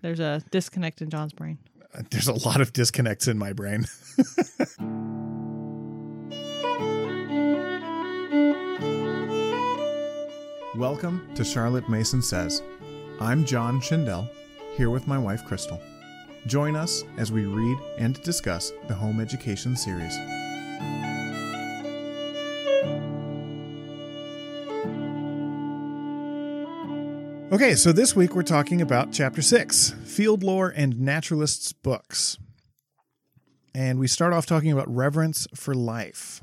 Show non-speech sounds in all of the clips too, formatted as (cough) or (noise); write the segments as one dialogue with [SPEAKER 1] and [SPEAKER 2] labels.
[SPEAKER 1] There's a disconnect in John's brain.
[SPEAKER 2] Uh, there's a lot of disconnects in my brain. (laughs) Welcome to Charlotte Mason Says. I'm John Schindel, here with my wife Crystal. Join us as we read and discuss the Home Education series. Okay, so this week we're talking about Chapter 6 Field Lore and Naturalists' Books. And we start off talking about reverence for life.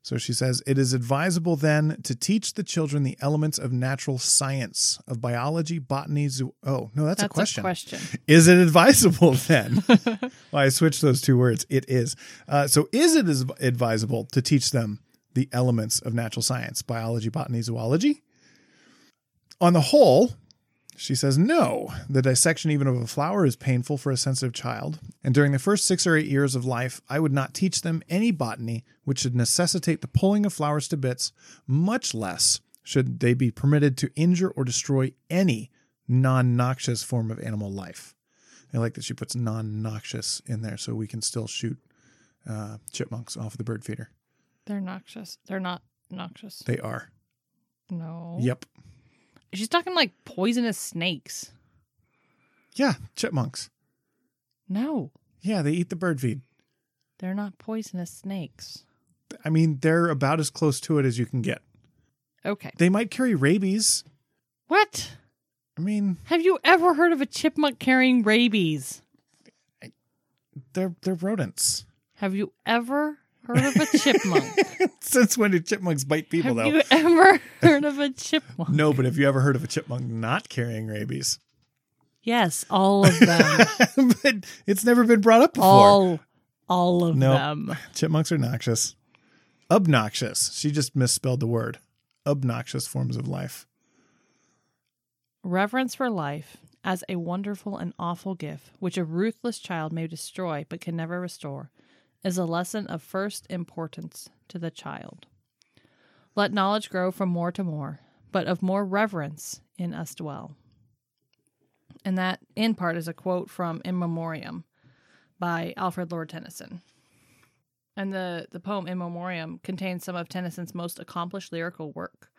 [SPEAKER 2] So she says, It is advisable then to teach the children the elements of natural science, of biology, botany, zoo. Oh, no, that's,
[SPEAKER 1] That's
[SPEAKER 2] a question.
[SPEAKER 1] A question. (laughs)
[SPEAKER 2] Is it advisable (laughs) then? well, I switched those two words. It is. Uh, so, is it as- advisable to teach them the elements of natural science, biology, botany, zoology? On the whole, she says no. The dissection even of a flower is painful for a sensitive child, and during the first six or eight years of life, I would not teach them any botany which should necessitate the pulling of flowers to bits, much less should they be permitted to injure or destroy any non noxious form of animal life. I like that she puts non noxious in there so we can still shoot uh, chipmunks off the bird feeder.
[SPEAKER 1] They're noxious. They're not noxious.
[SPEAKER 2] They are.
[SPEAKER 1] No.
[SPEAKER 2] Yep.
[SPEAKER 1] She's talking like poisonous snakes.
[SPEAKER 2] Yeah, chipmunks.
[SPEAKER 1] No,
[SPEAKER 2] Yeah, they eat the bird feed.
[SPEAKER 1] they're not poisonous snakes.
[SPEAKER 2] I mean, they're about as close to it as you can get.
[SPEAKER 1] Okay.
[SPEAKER 2] They might carry rabies.
[SPEAKER 1] What?
[SPEAKER 2] I mean,
[SPEAKER 1] Have you ever heard of a chipmunk carrying rabies?
[SPEAKER 2] they're they're rodents.
[SPEAKER 1] Have you ever heard of a chipmunk? (laughs)
[SPEAKER 2] Since when do chipmunks bite people, though?
[SPEAKER 1] Have
[SPEAKER 2] though?
[SPEAKER 1] you ever (laughs) heard of a chipmunk?
[SPEAKER 2] No, but have you ever heard of a chipmunk not carrying rabies?
[SPEAKER 1] Yes, all of them. (laughs)
[SPEAKER 2] but it's never been brought up before.
[SPEAKER 1] all all of them.
[SPEAKER 2] Chipmunks are noxious. Obnoxious. She just misspelled the word. Obnoxious forms of life.
[SPEAKER 1] Reverence for life as a wonderful and awful gift, which a ruthless child may destroy but can never restore, is a lesson of first importance to the child. Let knowledge grow from more to more, but of more reverence in us dwell. And that, in part, is a quote from In Memoriam by Alfred Lord Tennyson. And the, the poem In Memoriam contains some of Tennyson's most accomplished lyrical work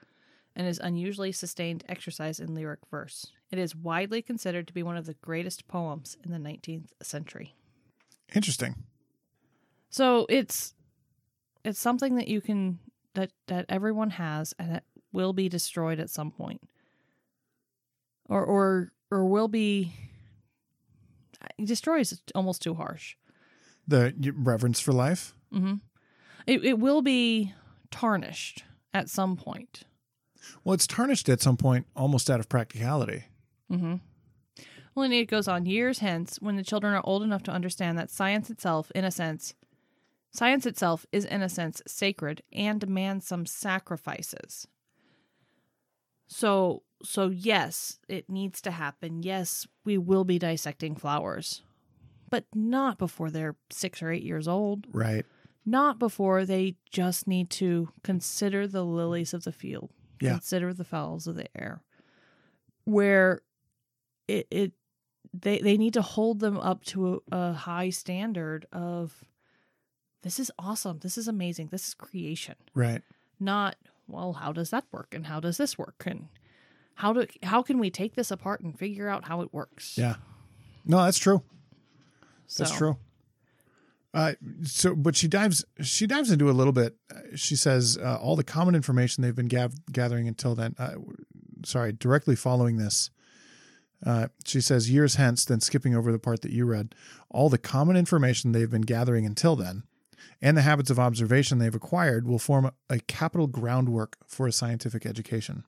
[SPEAKER 1] and is unusually sustained exercise in lyric verse. It is widely considered to be one of the greatest poems in the 19th century.
[SPEAKER 2] Interesting.
[SPEAKER 1] So it's it's something that you can that that everyone has and it will be destroyed at some point. Or or or will be destroy is almost too harsh.
[SPEAKER 2] The reverence for life.
[SPEAKER 1] hmm It it will be tarnished at some point.
[SPEAKER 2] Well, it's tarnished at some point, almost out of practicality.
[SPEAKER 1] Mm-hmm. Well, and it goes on years hence, when the children are old enough to understand that science itself, in a sense, science itself is in a sense sacred and demands some sacrifices. So, so yes, it needs to happen. Yes, we will be dissecting flowers, but not before they're six or eight years old.
[SPEAKER 2] Right.
[SPEAKER 1] Not before they just need to consider the lilies of the field,
[SPEAKER 2] Yeah.
[SPEAKER 1] consider the fowls of the air, where it, it they they need to hold them up to a, a high standard of this is awesome, this is amazing, this is creation.
[SPEAKER 2] Right.
[SPEAKER 1] Not well, how does that work, and how does this work, and how do how can we take this apart and figure out how it works?
[SPEAKER 2] Yeah. No, that's true. That's true. Uh, so, but she dives she dives into a little bit. She says uh, all the common information they've been gav- gathering until then. Uh, sorry, directly following this, uh, she says years hence. Then skipping over the part that you read, all the common information they've been gathering until then, and the habits of observation they've acquired will form a, capital groundwork for a scientific education.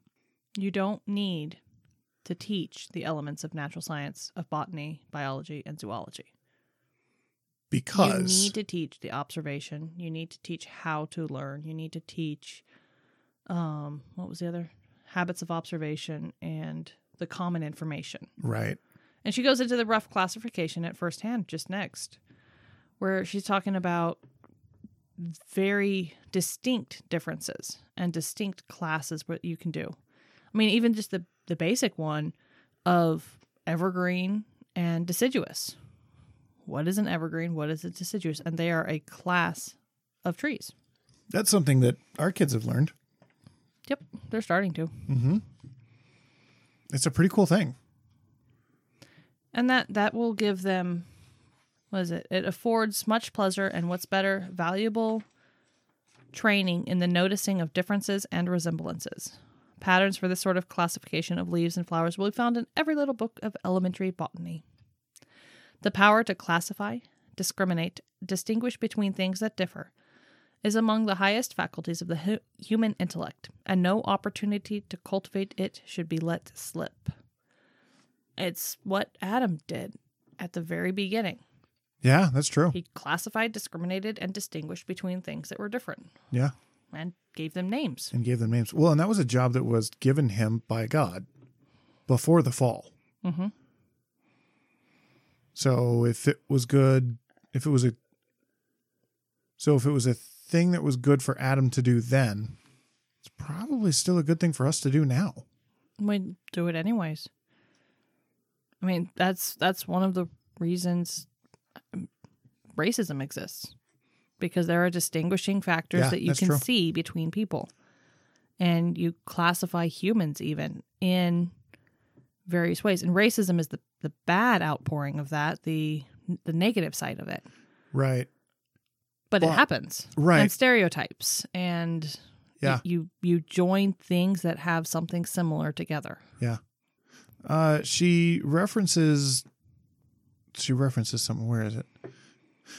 [SPEAKER 1] You don't need to teach the elements of natural science, of botany, biology, and zoology.
[SPEAKER 2] Because
[SPEAKER 1] you need to teach the observation. You need to teach how to learn. You need to teach um what was the other? Habits of observation and the common information.
[SPEAKER 2] right,
[SPEAKER 1] And she goes into the rough classification at first hand just next, where she's talking about very distinct differences and distinct classes what you can do. I mean, even just the the basic one of evergreen and deciduous. What is an evergreen? What is a deciduous? And they are a class of trees.
[SPEAKER 2] That's something that our kids have learned.
[SPEAKER 1] Yep, they're starting to. Mm-hmm.
[SPEAKER 2] It's a pretty cool thing.
[SPEAKER 1] And that that will give them what is it? It affords much pleasure and what's better, valuable training in the noticing of differences and resemblances. Patterns for this sort of classification of leaves and flowers will be found in every little book of elementary botany. The power to classify, discriminate, distinguish between things that differ is among the highest faculties of the hu- human intellect, and no opportunity to cultivate it should be let slip. It's what Adam did at the very beginning.
[SPEAKER 2] Yeah, that's true.
[SPEAKER 1] He classified, discriminated, and distinguished between things that were different
[SPEAKER 2] Yeah.
[SPEAKER 1] and gave them names.
[SPEAKER 2] And gave them names. Well, and that was a job that was given him by God before the fall.
[SPEAKER 1] Mhm.
[SPEAKER 2] So if it was good, if it was a, so if it was a thing that was good for Adam to do then, it's probably still a good thing for us to do now.
[SPEAKER 1] We do it anyways. I mean, that's that's one of the reasons racism exists because there are distinguishing factors
[SPEAKER 2] Yeah,
[SPEAKER 1] that you can
[SPEAKER 2] true.
[SPEAKER 1] see between people, and you classify humans even in various ways. And racism is the the bad outpouring of that, the the negative side of it.
[SPEAKER 2] Right.
[SPEAKER 1] But
[SPEAKER 2] Well,
[SPEAKER 1] it happens,
[SPEAKER 2] right.
[SPEAKER 1] And stereotypes, and
[SPEAKER 2] Yeah.
[SPEAKER 1] you you join things that have something similar together.
[SPEAKER 2] Yeah. Uh, she references. She references something. Where is it?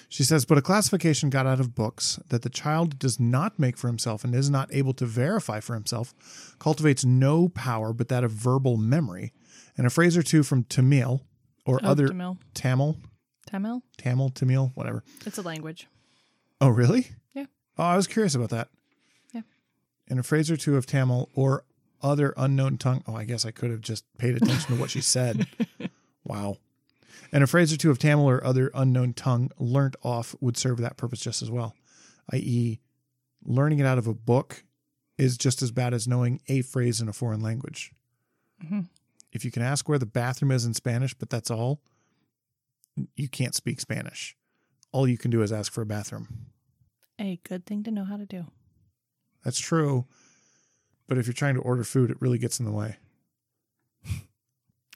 [SPEAKER 2] She says, but a classification got out of books that the child does not make for himself and is not able to verify for himself, cultivates no power but that of verbal memory, and a phrase or two from Tamil or
[SPEAKER 1] Oh,
[SPEAKER 2] other
[SPEAKER 1] Tamil.
[SPEAKER 2] Tamil,
[SPEAKER 1] Tamil?
[SPEAKER 2] Tamil, Tamil, whatever.
[SPEAKER 1] It's a language.
[SPEAKER 2] Oh, really?
[SPEAKER 1] Yeah.
[SPEAKER 2] Oh, I was curious about that.
[SPEAKER 1] Yeah.
[SPEAKER 2] And a phrase or two of Tamil or other unknown tongue. Oh, I guess I could have just paid attention to what she said. (laughs) Wow. And a phrase or two of Tamil or other unknown tongue learnt off would serve that purpose just as well. I.e., learning it out of a book is just as bad as knowing a phrase in a foreign language.
[SPEAKER 1] Mhm.
[SPEAKER 2] If you can ask where the bathroom is in Spanish, but that's all, you can't speak Spanish. All you can do is ask for a bathroom.
[SPEAKER 1] A good thing to know how to do.
[SPEAKER 2] That's true. But if you're trying to order food, it really gets in the way.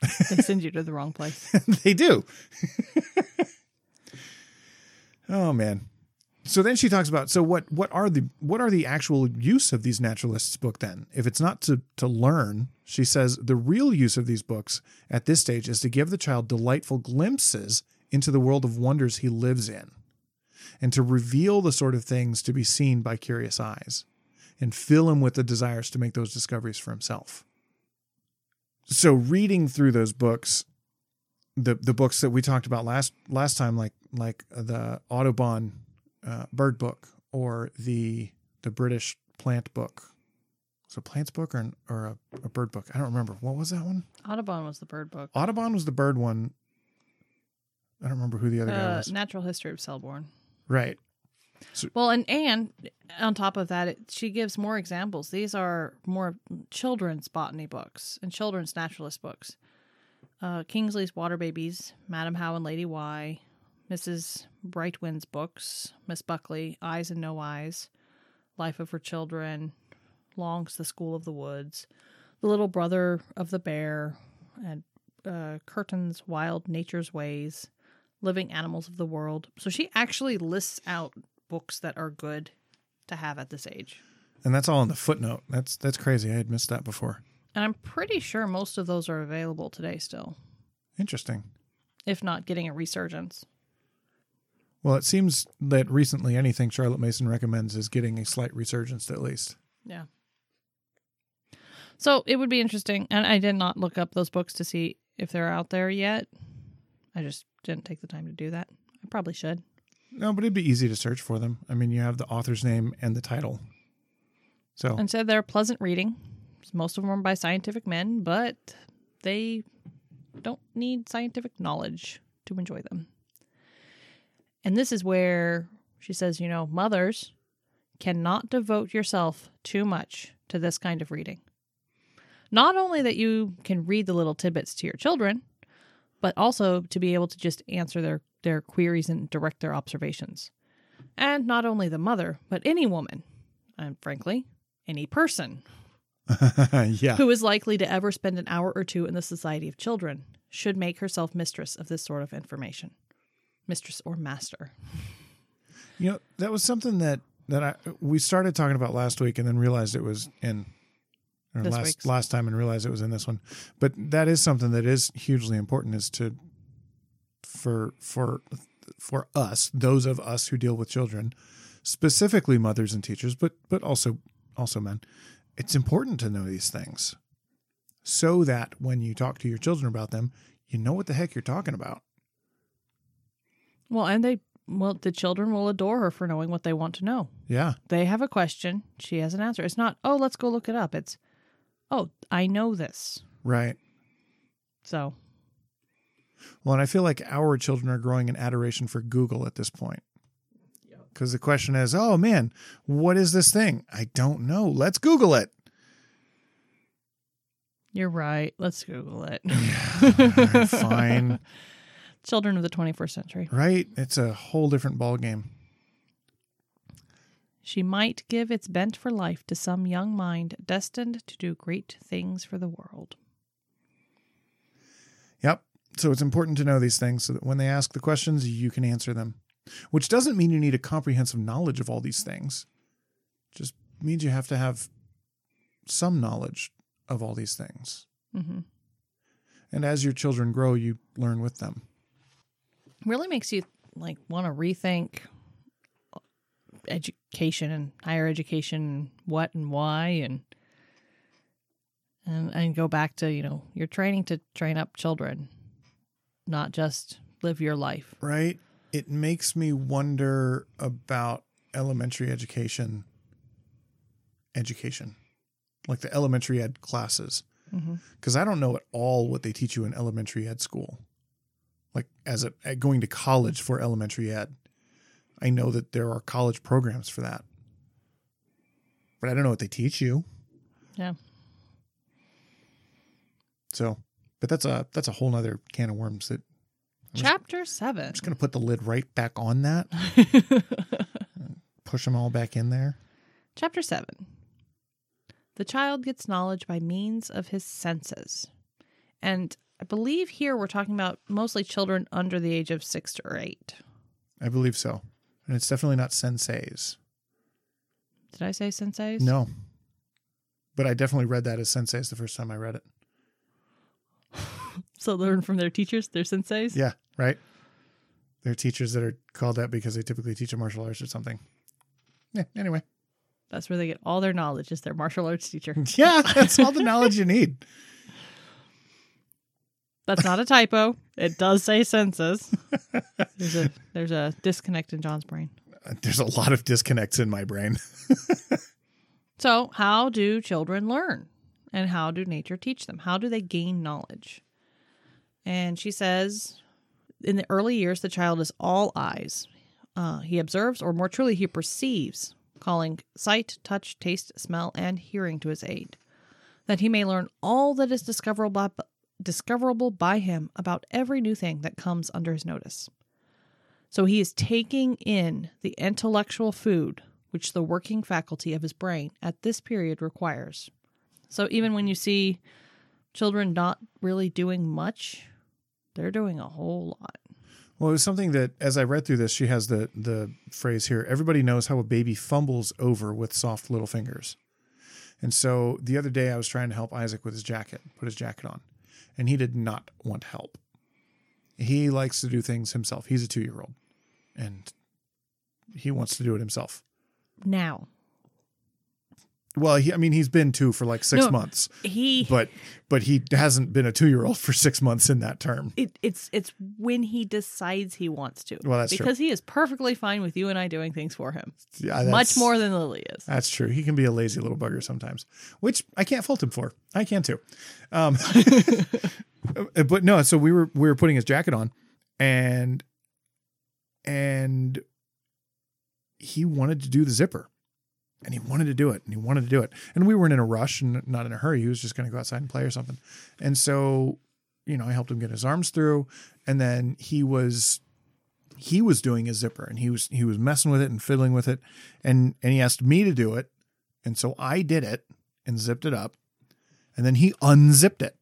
[SPEAKER 1] They send you to the wrong place. (laughs)
[SPEAKER 2] they do. (laughs) oh man. So then she talks about so what what are the what are the actual use of these naturalists book then? If it's not to to learn, she says the real use of these books at this stage is to give the child delightful glimpses into the world of wonders he lives in and to reveal the sort of things to be seen by curious eyes and fill him with the desires to make those discoveries for himself. So reading through those books the the books that we talked about last last time, like like the Audubon uh, bird book or the the British plant book. Was it a plants book or an, or a, a bird book? I don't remember. What was that one?
[SPEAKER 1] Audubon was the bird book.
[SPEAKER 2] Audubon was the bird one. I don't remember who the other guy
[SPEAKER 1] Uh,
[SPEAKER 2] was.
[SPEAKER 1] Natural History of Selborne.
[SPEAKER 2] Right.
[SPEAKER 1] Well, and and on top of that, it, she gives more examples. These are more children's botany books and children's naturalist books. Uh, Kingsley's Water Babies, Madam How and Lady Why, Mrs. Brightwen's books, Miss Buckley, Eyes and No Eyes, Life of Her Children, Long's The School of the Woods, The Little Brother of the Bear, and uh, Kearton's Wild Nature's Ways, Living Animals of the World. So she actually lists out books that are good to have at this age.
[SPEAKER 2] And that's all in the footnote. That's that's crazy. I had missed that before.
[SPEAKER 1] And I'm pretty sure most of those are available today still,
[SPEAKER 2] Interesting.
[SPEAKER 1] if not getting a resurgence.
[SPEAKER 2] Well, it seems that recently anything Charlotte Mason recommends is getting a slight resurgence at least.
[SPEAKER 1] Yeah. So it would be interesting. And I did not look up those books to see if they're out there yet. I just didn't take the time to do that. I probably should.
[SPEAKER 2] No, but it'd be easy to search for them. I mean, you have the author's name and the title. So
[SPEAKER 1] And said they're pleasant reading. Most of them are by scientific men, but they don't need scientific knowledge to enjoy them. And this is where she says, you know, mothers cannot devote yourself too much to this kind of reading. Not only that you can read the little tidbits to your children, but also to be able to just answer their, their queries and direct their observations. And not only the mother, but any woman, and frankly, any person (laughs)
[SPEAKER 2] yeah.
[SPEAKER 1] who is likely to ever spend an hour or two in the society of children should make herself mistress of this sort of information. Mistress or master.
[SPEAKER 2] You know, that was something that that I we started talking about last week and then realized it was in or
[SPEAKER 1] This
[SPEAKER 2] last
[SPEAKER 1] week's.
[SPEAKER 2] last time and realized it was in this one. But that is something that is hugely important is to for for for us, those of us who deal with children, specifically mothers and teachers, but but also also men. It's important to know these things so that when you talk to your children about them, you know what the heck you're talking about.
[SPEAKER 1] Well, and they, well, the children will adore her for knowing what they want to know.
[SPEAKER 2] Yeah.
[SPEAKER 1] They have a question, she has an answer. It's not, oh, let's go look it up. It's, oh, I know this.
[SPEAKER 2] Right.
[SPEAKER 1] So,
[SPEAKER 2] Well, and I feel like our children are growing in adoration for Google at this point. Because the question is, oh man, what is this thing? I don't know. Let's Google it.
[SPEAKER 1] you're right. Let's Google it.
[SPEAKER 2] All right, (laughs) fine.
[SPEAKER 1] Children of the 21st century.
[SPEAKER 2] Right? It's a whole different ball game.
[SPEAKER 1] She might give its bent for life to some young mind destined to do great things for the world.
[SPEAKER 2] Yep. So it's important to know these things so that when they ask the questions, you can answer them. Which doesn't mean you need a comprehensive knowledge of all these things. Just means you have to have some knowledge of all these things.
[SPEAKER 1] hmm
[SPEAKER 2] And as your children grow, you learn with them.
[SPEAKER 1] Really makes you like want to rethink education and higher education and what and why and and and go back to you know you're training to train up children not just live your life
[SPEAKER 2] right? It makes me wonder about elementary education, education, like the elementary ed classes,
[SPEAKER 1] mm-hmm.
[SPEAKER 2] because I don't know at all what they teach you in elementary ed school, like as a at going to college for elementary ed. I know that there are college programs for that, but I don't know what they teach you.
[SPEAKER 1] yeah
[SPEAKER 2] So, but that's a that's a whole nother can of worms that
[SPEAKER 1] chapter 7
[SPEAKER 2] I'm just gonna put the lid right back on that, (laughs) push them all back in there.
[SPEAKER 1] Chapter 7 The child gets knowledge by means of his senses. And I believe here we're talking about mostly children under the age of six or eight.
[SPEAKER 2] I believe so. And it's definitely not senseis.
[SPEAKER 1] Did I say senseis?
[SPEAKER 2] No. But I definitely read that as senseis the first time I read it. (laughs)
[SPEAKER 1] So learn from their teachers, their senseis?
[SPEAKER 2] Yeah, right? There are teachers that are called that because they typically teach a martial arts or something. Yeah, anyway.
[SPEAKER 1] That's where they get all their knowledge, is their martial arts teacher. (laughs)
[SPEAKER 2] Yeah, that's all the (laughs) knowledge you need.
[SPEAKER 1] That's not a typo. It does say senses. (laughs) There's a there's a disconnect in John's brain.
[SPEAKER 2] There's a lot of disconnects in my brain. (laughs)
[SPEAKER 1] So, how do children learn? And how do nature teach them? How do they gain knowledge? And she says, in the early years, the child is all eyes. Uh, he observes, or more truly, he perceives, calling sight, touch, taste, smell, and hearing to his aid, that he may learn all that is discoverable by, discoverable by him about every new thing that comes under his notice. So he is taking in the intellectual food which the working faculty of his brain at this period requires. So even when you see children not really doing much, they're doing a whole lot.
[SPEAKER 2] Well, it was something that as I read through this, she has the the phrase here, everybody knows how a baby fumbles over with soft little fingers. And so the other day I was trying to help Isaac with his jacket, put his jacket on, and he did not want help. He likes to do things himself. He's a 2-year-old and he wants to do it himself.
[SPEAKER 1] Now,
[SPEAKER 2] Well, he, I mean, he's been two for like six
[SPEAKER 1] No.
[SPEAKER 2] months,
[SPEAKER 1] he
[SPEAKER 2] but but he hasn't been a two year old for six months in that term.
[SPEAKER 1] it, it's it's when he decides he wants to.
[SPEAKER 2] Well, that's true.
[SPEAKER 1] because he is perfectly fine with you and I doing things for him,
[SPEAKER 2] Yeah, that's-
[SPEAKER 1] much more than Lily is.
[SPEAKER 2] That's true. He can be a lazy little bugger sometimes, which I can't fault him for. I can too. Um, (laughs) but no, so we were we were putting his jacket on, and and he wanted to do the zipper, and he wanted to do it, and he wanted to do it, and we weren't in a rush and not in a hurry. He was just going to go outside and play or something, and so you know, I helped him get his arms through, and then he was he was doing a zipper and he was he was messing with it and fiddling with it and and he asked me to do it and so I did it and zipped it up and then he unzipped it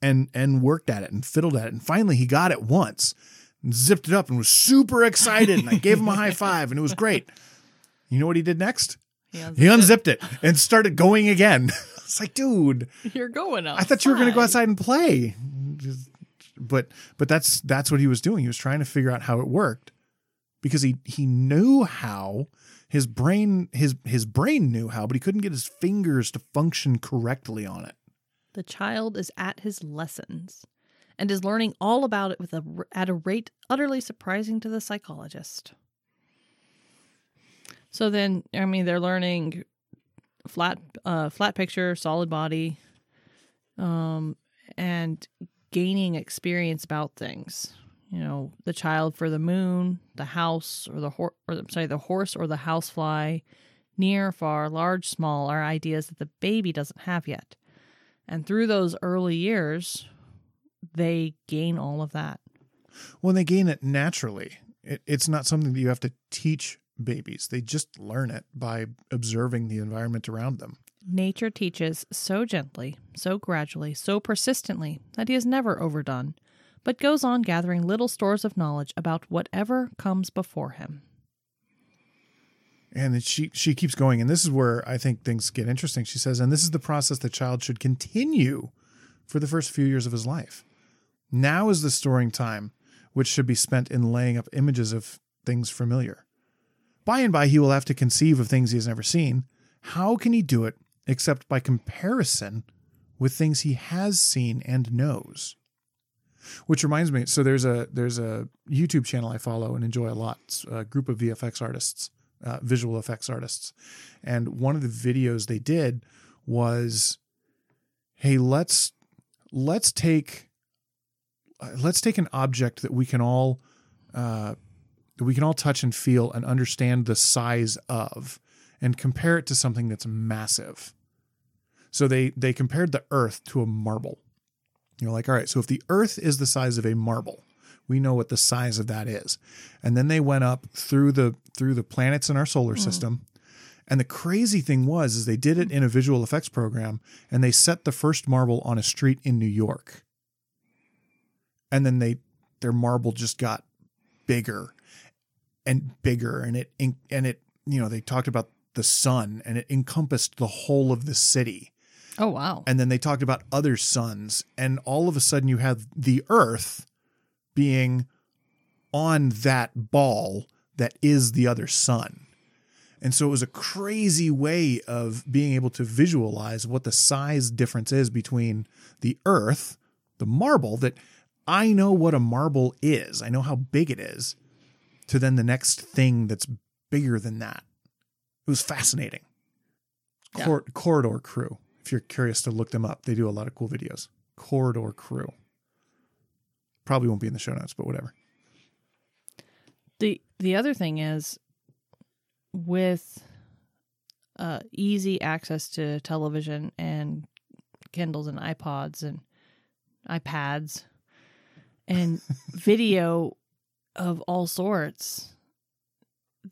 [SPEAKER 2] and and worked at it and fiddled at it and finally he got it once zipped it up and was super excited and I gave him a high five and it was great. (laughs) You know what he did next?
[SPEAKER 1] He unzipped
[SPEAKER 2] He unzipped it and started going again. (laughs) It's like, dude.
[SPEAKER 1] You're going out.
[SPEAKER 2] I thought you were going to go outside and play. But but that's that's what he was doing. He was trying to figure out how it worked because he he knew how his brain his his brain knew how, but he couldn't get his fingers to function correctly on it.
[SPEAKER 1] The child is at his lessons and is learning all about it with a, at a rate utterly surprising to the psychologist. So then, I mean, they're learning flat, uh, flat picture, solid body, um, and gaining experience about things. You know, the child for the moon, the house, or the horse, or the, sorry, the horse or the housefly, near, far, large, small, are ideas that the baby doesn't have yet. And through those early years, they gain all of that.
[SPEAKER 2] When they gain it naturally, it, it's not something that you have to teach babies. They just learn it by observing the environment around them.
[SPEAKER 1] Nature teaches so gently, so gradually, so persistently that he is never overdone, but goes on gathering little stores of knowledge about whatever comes before him.
[SPEAKER 2] And she she keeps going, and this is where I think things get interesting. She says, and this is the process the child should continue for the first few years of his life. Now is the storing time, which should be spent in laying up images of things familiar. By and by, he will have to conceive of things he has never seen. How can he do it except by comparison with things he has seen and knows? Which reminds me, so there's a there's a YouTube channel I follow and enjoy a lot. It's a group of VFX artists, uh, visual effects artists, and one of the videos they did was, "Hey, let's let's take uh, let's take an object that we can all uh, that we can all touch and feel and understand the size of, and compare it to something that's massive." So they they compared the Earth to a marble. You're like, all right, so if the Earth is the size of a marble, we know what the size of that is. And then they went up through the through the planets in our solar hmm. system. And the crazy thing was is they did it in a visual effects program and they set the first marble on a street in New York. And then they their marble just got bigger and bigger and it and it you know they talked about the sun and it encompassed the whole of the city.
[SPEAKER 1] Oh, wow.
[SPEAKER 2] and then they talked about other suns and all of a sudden you have the earth being on that ball that is the other sun. And so it was a crazy way of being able to visualize what the size difference is between the earth the marble that i know what a marble is. I know how big it is to then the next thing that's bigger than that. It was fascinating.
[SPEAKER 1] Yeah.
[SPEAKER 2] Cor- corridor crew if you're curious to look them up. They do a lot of cool videos. Corridor crew. Probably won't be in the show notes but whatever.
[SPEAKER 1] The the other thing is with uh, easy access to television and Kindles and iPods and iPads and (laughs) video of all sorts.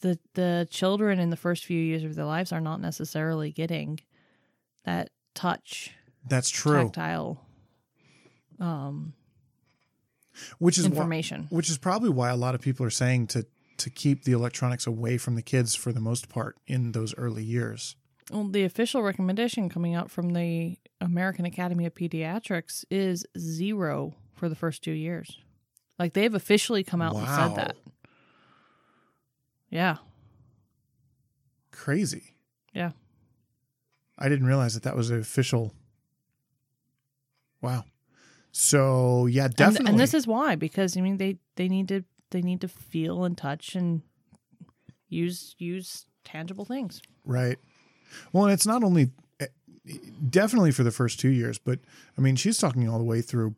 [SPEAKER 1] The the children in the first few years of their lives are not necessarily getting that touch,
[SPEAKER 2] that's true
[SPEAKER 1] tactile um,
[SPEAKER 2] which is why,
[SPEAKER 1] information.
[SPEAKER 2] which is probably why a lot of people are saying to to keep the electronics away from the kids for the most part in those early years
[SPEAKER 1] Well, the official recommendation coming out from the American Academy of Pediatrics is zero for the first two years. Like they've officially come out and said that. Yeah,
[SPEAKER 2] crazy
[SPEAKER 1] yeah.
[SPEAKER 2] i didn't realize that that was an official wow so yeah definitely
[SPEAKER 1] and this is why because I mean they they need to they need to feel and touch and use use tangible things.
[SPEAKER 2] Right. Well, and it's not only eh, definitely for the first two years, but I mean, she's talking all the way through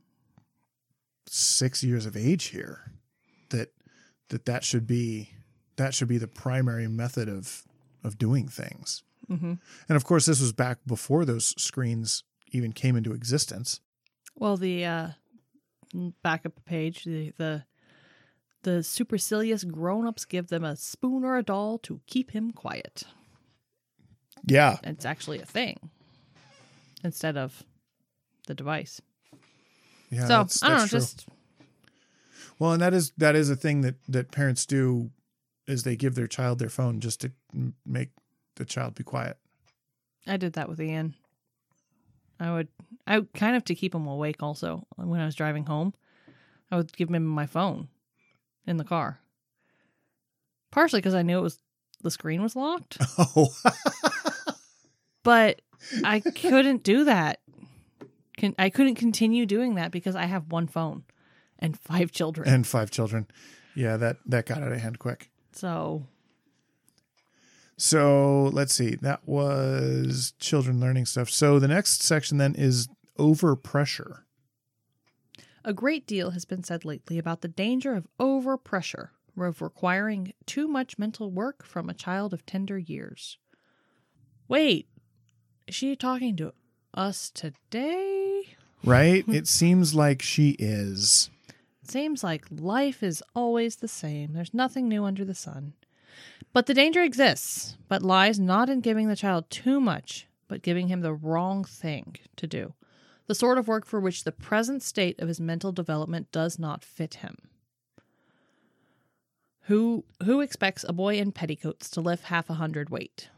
[SPEAKER 2] six years of age here. That that that should be that should be the primary method of of doing things.
[SPEAKER 1] Mm-hmm.
[SPEAKER 2] And of course, this was back before those screens even came into existence.
[SPEAKER 1] Well, the uh, back up page, the the the supercilious grown-ups give them a spoon or a doll to keep him quiet.
[SPEAKER 2] Yeah.
[SPEAKER 1] It's actually a thing instead of the device.
[SPEAKER 2] Yeah.
[SPEAKER 1] so
[SPEAKER 2] that's-
[SPEAKER 1] I don't know,
[SPEAKER 2] true.
[SPEAKER 1] just
[SPEAKER 2] Well, and that is that is a thing that that parents do is they give their child their phone just to make the child be quiet.
[SPEAKER 1] I did that with Ian. I would, I kind of to keep him awake. Also, uh, when I was driving home, I would give him my phone in the car. Partially because I knew it was the screen was locked, (laughs)
[SPEAKER 2] Oh. (laughs)
[SPEAKER 1] but I couldn't do that. Can I couldn't continue doing that because I have one phone and five children.
[SPEAKER 2] and five children. Yeah, that that got out of hand quick.
[SPEAKER 1] so
[SPEAKER 2] So let's see. That was children learning stuff. So the next section then is overpressure.
[SPEAKER 1] A great deal has been said lately about the danger of overpressure, of requiring too much mental work from a child of tender years. Wait, is she talking to us today?
[SPEAKER 2] Right? it seems like she is.
[SPEAKER 1] Seems like life is always the same. There's nothing new under the sun. But the danger exists, but lies not in giving the child too much, but giving him the wrong thing to do. The sort of work for which the present state of his mental development does not fit him. Who who expects a boy in petticoats to lift half a hundred weight?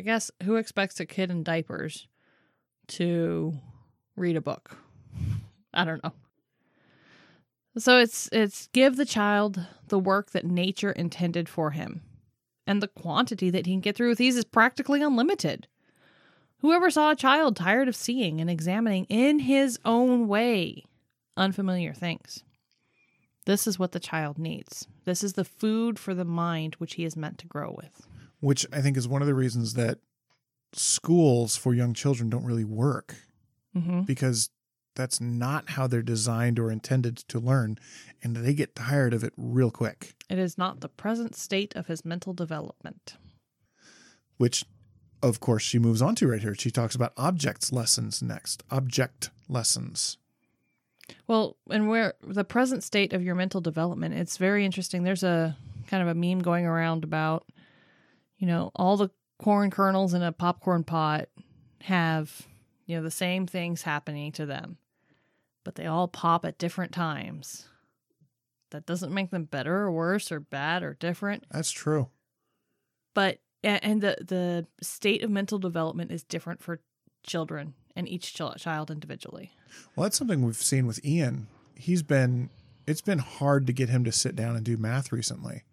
[SPEAKER 1] I guess who expects a kid in diapers to read a book? (laughs) I don't know. So it's it's give the child the work that nature intended for him. And the quantity that he can get through with ease is practically unlimited. Whoever saw a child tired of seeing and examining in his own way unfamiliar things? This is what the child needs. This is the food for the mind which he is meant to grow with.
[SPEAKER 2] Which I think is one of the reasons that schools for young children don't really work
[SPEAKER 1] Mm-hmm.
[SPEAKER 2] because that's not how they're designed or intended to learn. And they get tired of it real quick,
[SPEAKER 1] It is not the present state of his mental development.
[SPEAKER 2] which, of course, she moves on to right here. She talks about objects lessons next. Object lessons.
[SPEAKER 1] Well, and where the present state of your mental development, it's very interesting. There's a kind of a meme going around about, you know, all the corn kernels in a popcorn pot have, you know, the same things happening to them, but they all pop at different times. That doesn't make them better or worse or bad or different,
[SPEAKER 2] That's true.
[SPEAKER 1] but and the the state of mental development is different for children and each child individually.
[SPEAKER 2] Well, that's something we've seen with Ian. He's been, it's been hard to get him to sit down and do math recently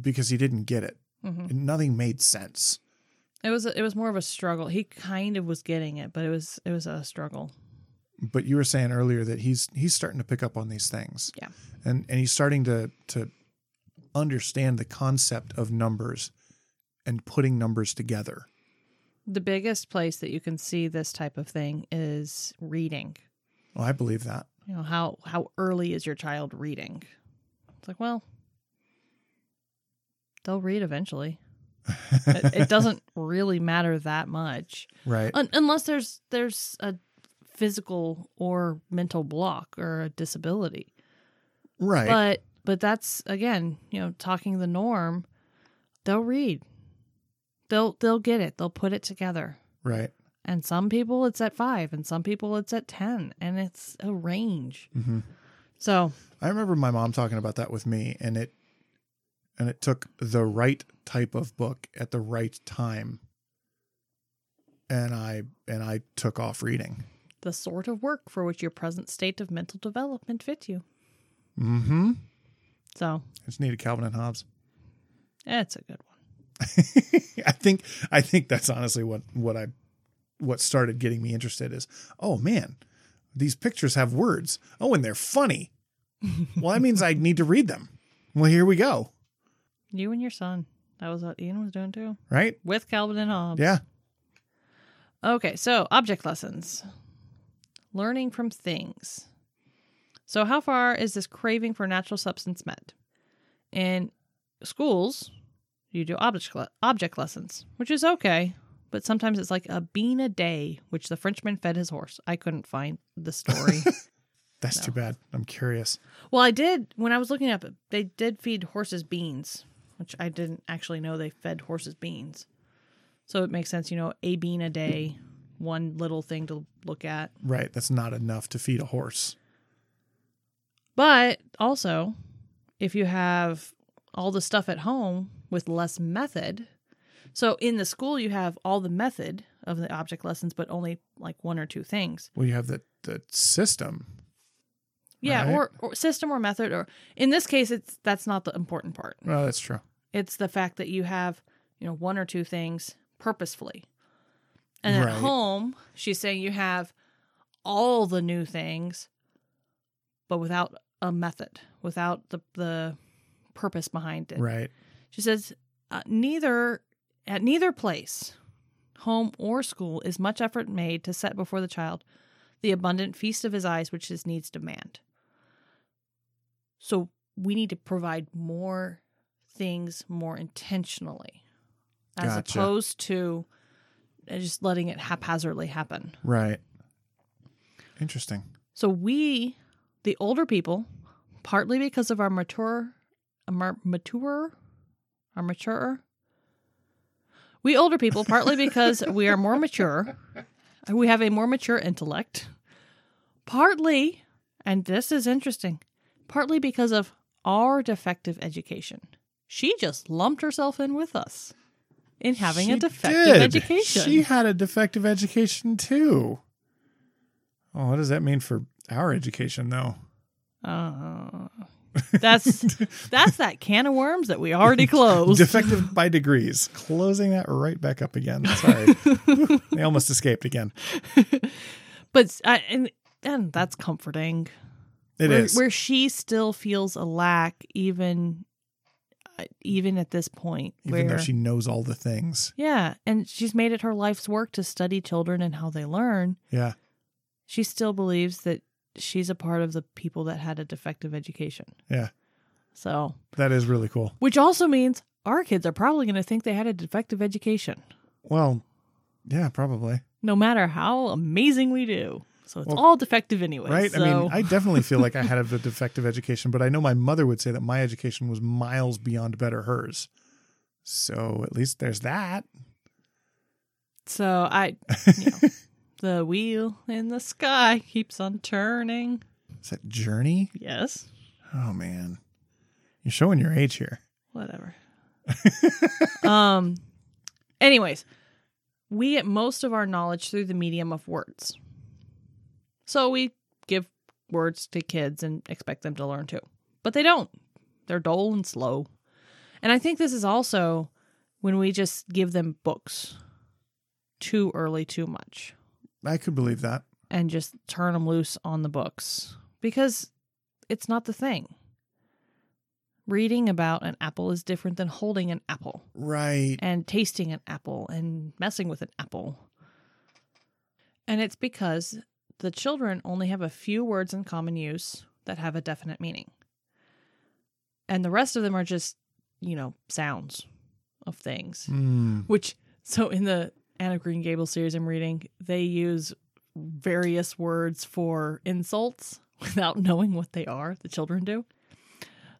[SPEAKER 2] because he didn't get it.
[SPEAKER 1] Mhm.
[SPEAKER 2] Nothing made sense.
[SPEAKER 1] It was a, it was more of a struggle. He kind of was getting it, but it was it was a struggle.
[SPEAKER 2] but you were saying earlier that he's he's starting to pick up on these things.
[SPEAKER 1] Yeah.
[SPEAKER 2] And and he's starting to to understand the concept of numbers and putting numbers together.
[SPEAKER 1] The biggest place that you can see this type of thing is reading.
[SPEAKER 2] Well, I believe that.
[SPEAKER 1] You know how how early is your child reading? It's like well, they'll read eventually. it, it (laughs) doesn't really matter that much
[SPEAKER 2] Right.
[SPEAKER 1] Un- unless there's there's a physical or mental block or a disability.
[SPEAKER 2] right.
[SPEAKER 1] But but that's again, you know, talking the norm. They'll read. They'll they'll get it. They'll put it together.
[SPEAKER 2] right.
[SPEAKER 1] And some people it's at five, and some people it's at ten, and it's a range.
[SPEAKER 2] hmm
[SPEAKER 1] So
[SPEAKER 2] I remember my mom talking about that with me and it and it took the right type of book at the right time. And I and I took off reading.
[SPEAKER 1] the sort of work for which your present state of mental development fit you.
[SPEAKER 2] Mm-hmm.
[SPEAKER 1] So
[SPEAKER 2] I just needed Calvin and Hobbes.
[SPEAKER 1] it's a good one. (laughs)
[SPEAKER 2] I think I think that's honestly what what I what started getting me interested is oh man these pictures have words oh and they're funny (laughs) well that means I need to read them well here we go
[SPEAKER 1] You and your son. That was what Ian was doing too.
[SPEAKER 2] right
[SPEAKER 1] With Calvin and Hobbes.
[SPEAKER 2] yeah
[SPEAKER 1] Okay, so object lessons. Learning from things. So, how far is this craving for natural substance met? In schools, you do object, le- object lessons, which is okay, but sometimes it's like a bean a day, which the Frenchman fed his horse. I couldn't find the story. (laughs)
[SPEAKER 2] That's too bad. I'm curious.
[SPEAKER 1] well, I did when I was looking up. They did feed horses beans, which I didn't actually know they fed horses beans. So it makes sense, you know, a bean a day, one little thing to look at.
[SPEAKER 2] Right. That's not enough to feed a horse.
[SPEAKER 1] But also, if you have all the stuff at home with less method, so in the school you have all the method of the object lessons, but only like one or two things.
[SPEAKER 2] Well, you have the, the system.
[SPEAKER 1] Yeah,
[SPEAKER 2] Right.
[SPEAKER 1] or, or system or method, or in this case, it's that's not the important part.
[SPEAKER 2] Well, that's true.
[SPEAKER 1] It's the fact that you have you know one or two things purposefully, and
[SPEAKER 2] Right.
[SPEAKER 1] at home she's saying you have all the new things, but without a method, without the the purpose behind it.
[SPEAKER 2] Right.
[SPEAKER 1] She says, uh, neither at neither place, home or school, is much effort made to set before the child the abundant feast of his eyes which his needs demand. So we need to provide more things more intentionally, as
[SPEAKER 2] Gotcha.
[SPEAKER 1] opposed to uh, just letting it haphazardly happen.
[SPEAKER 2] Right. Interesting.
[SPEAKER 1] So we, the older people, partly because of our mature, our mature, our mature, we older people, partly (laughs) because we are more mature, we have a more mature intellect, partly, and this is interesting, partly because of our defective education. She just lumped herself in with us in having a defective
[SPEAKER 2] did.
[SPEAKER 1] education.
[SPEAKER 2] She had a defective education too. Oh, what does that mean for our education, though?
[SPEAKER 1] Uh, that's (laughs) that's that can of worms that we already (laughs) closed.
[SPEAKER 2] Defective by degrees. Closing that right back up again. Sorry. (laughs) they almost escaped again.
[SPEAKER 1] but I, and and that's comforting.
[SPEAKER 2] It
[SPEAKER 1] where,
[SPEAKER 2] is.
[SPEAKER 1] where she still feels a lack, even uh, even at this point.
[SPEAKER 2] Even
[SPEAKER 1] where
[SPEAKER 2] though she knows all the things.
[SPEAKER 1] yeah, and she's made it her life's work to study children and how they learn.
[SPEAKER 2] Yeah.
[SPEAKER 1] She still believes that she's a part of the people that had a defective education.
[SPEAKER 2] Yeah.
[SPEAKER 1] So,
[SPEAKER 2] That is really cool.
[SPEAKER 1] which also means our kids are probably going to think they had a defective education.
[SPEAKER 2] Well, yeah, probably.
[SPEAKER 1] no matter how amazing we do. So it's
[SPEAKER 2] Well,
[SPEAKER 1] all defective anyway.
[SPEAKER 2] Right?
[SPEAKER 1] So,
[SPEAKER 2] I mean, I definitely feel like I had a (laughs) defective education, but I know my mother would say that my education was miles beyond better hers. So at least there's that.
[SPEAKER 1] so I, you (laughs) know, the wheel in the sky keeps on turning.
[SPEAKER 2] Is that Journey?
[SPEAKER 1] Yes,
[SPEAKER 2] Oh man. You're showing your age here.
[SPEAKER 1] whatever. (laughs) um. Anyways, we get most of our knowledge through the medium of words. So we give words to kids and expect them to learn too, but they don't. They're dull and slow. And I think this is also when we just give them books too early, too much.
[SPEAKER 2] I could believe that.
[SPEAKER 1] and just turn them loose on the books because it's not the thing. Reading about an apple is different than holding an apple
[SPEAKER 2] Right.
[SPEAKER 1] and tasting an apple and messing with an apple. And it's because the children only have a few words in common use that have a definite meaning. And the rest of them are just, you know, sounds of things.
[SPEAKER 2] Mm.
[SPEAKER 1] Which so in the Anne of Green Gables series I'm reading, they use various words for insults (laughs) without knowing what they are. The children do.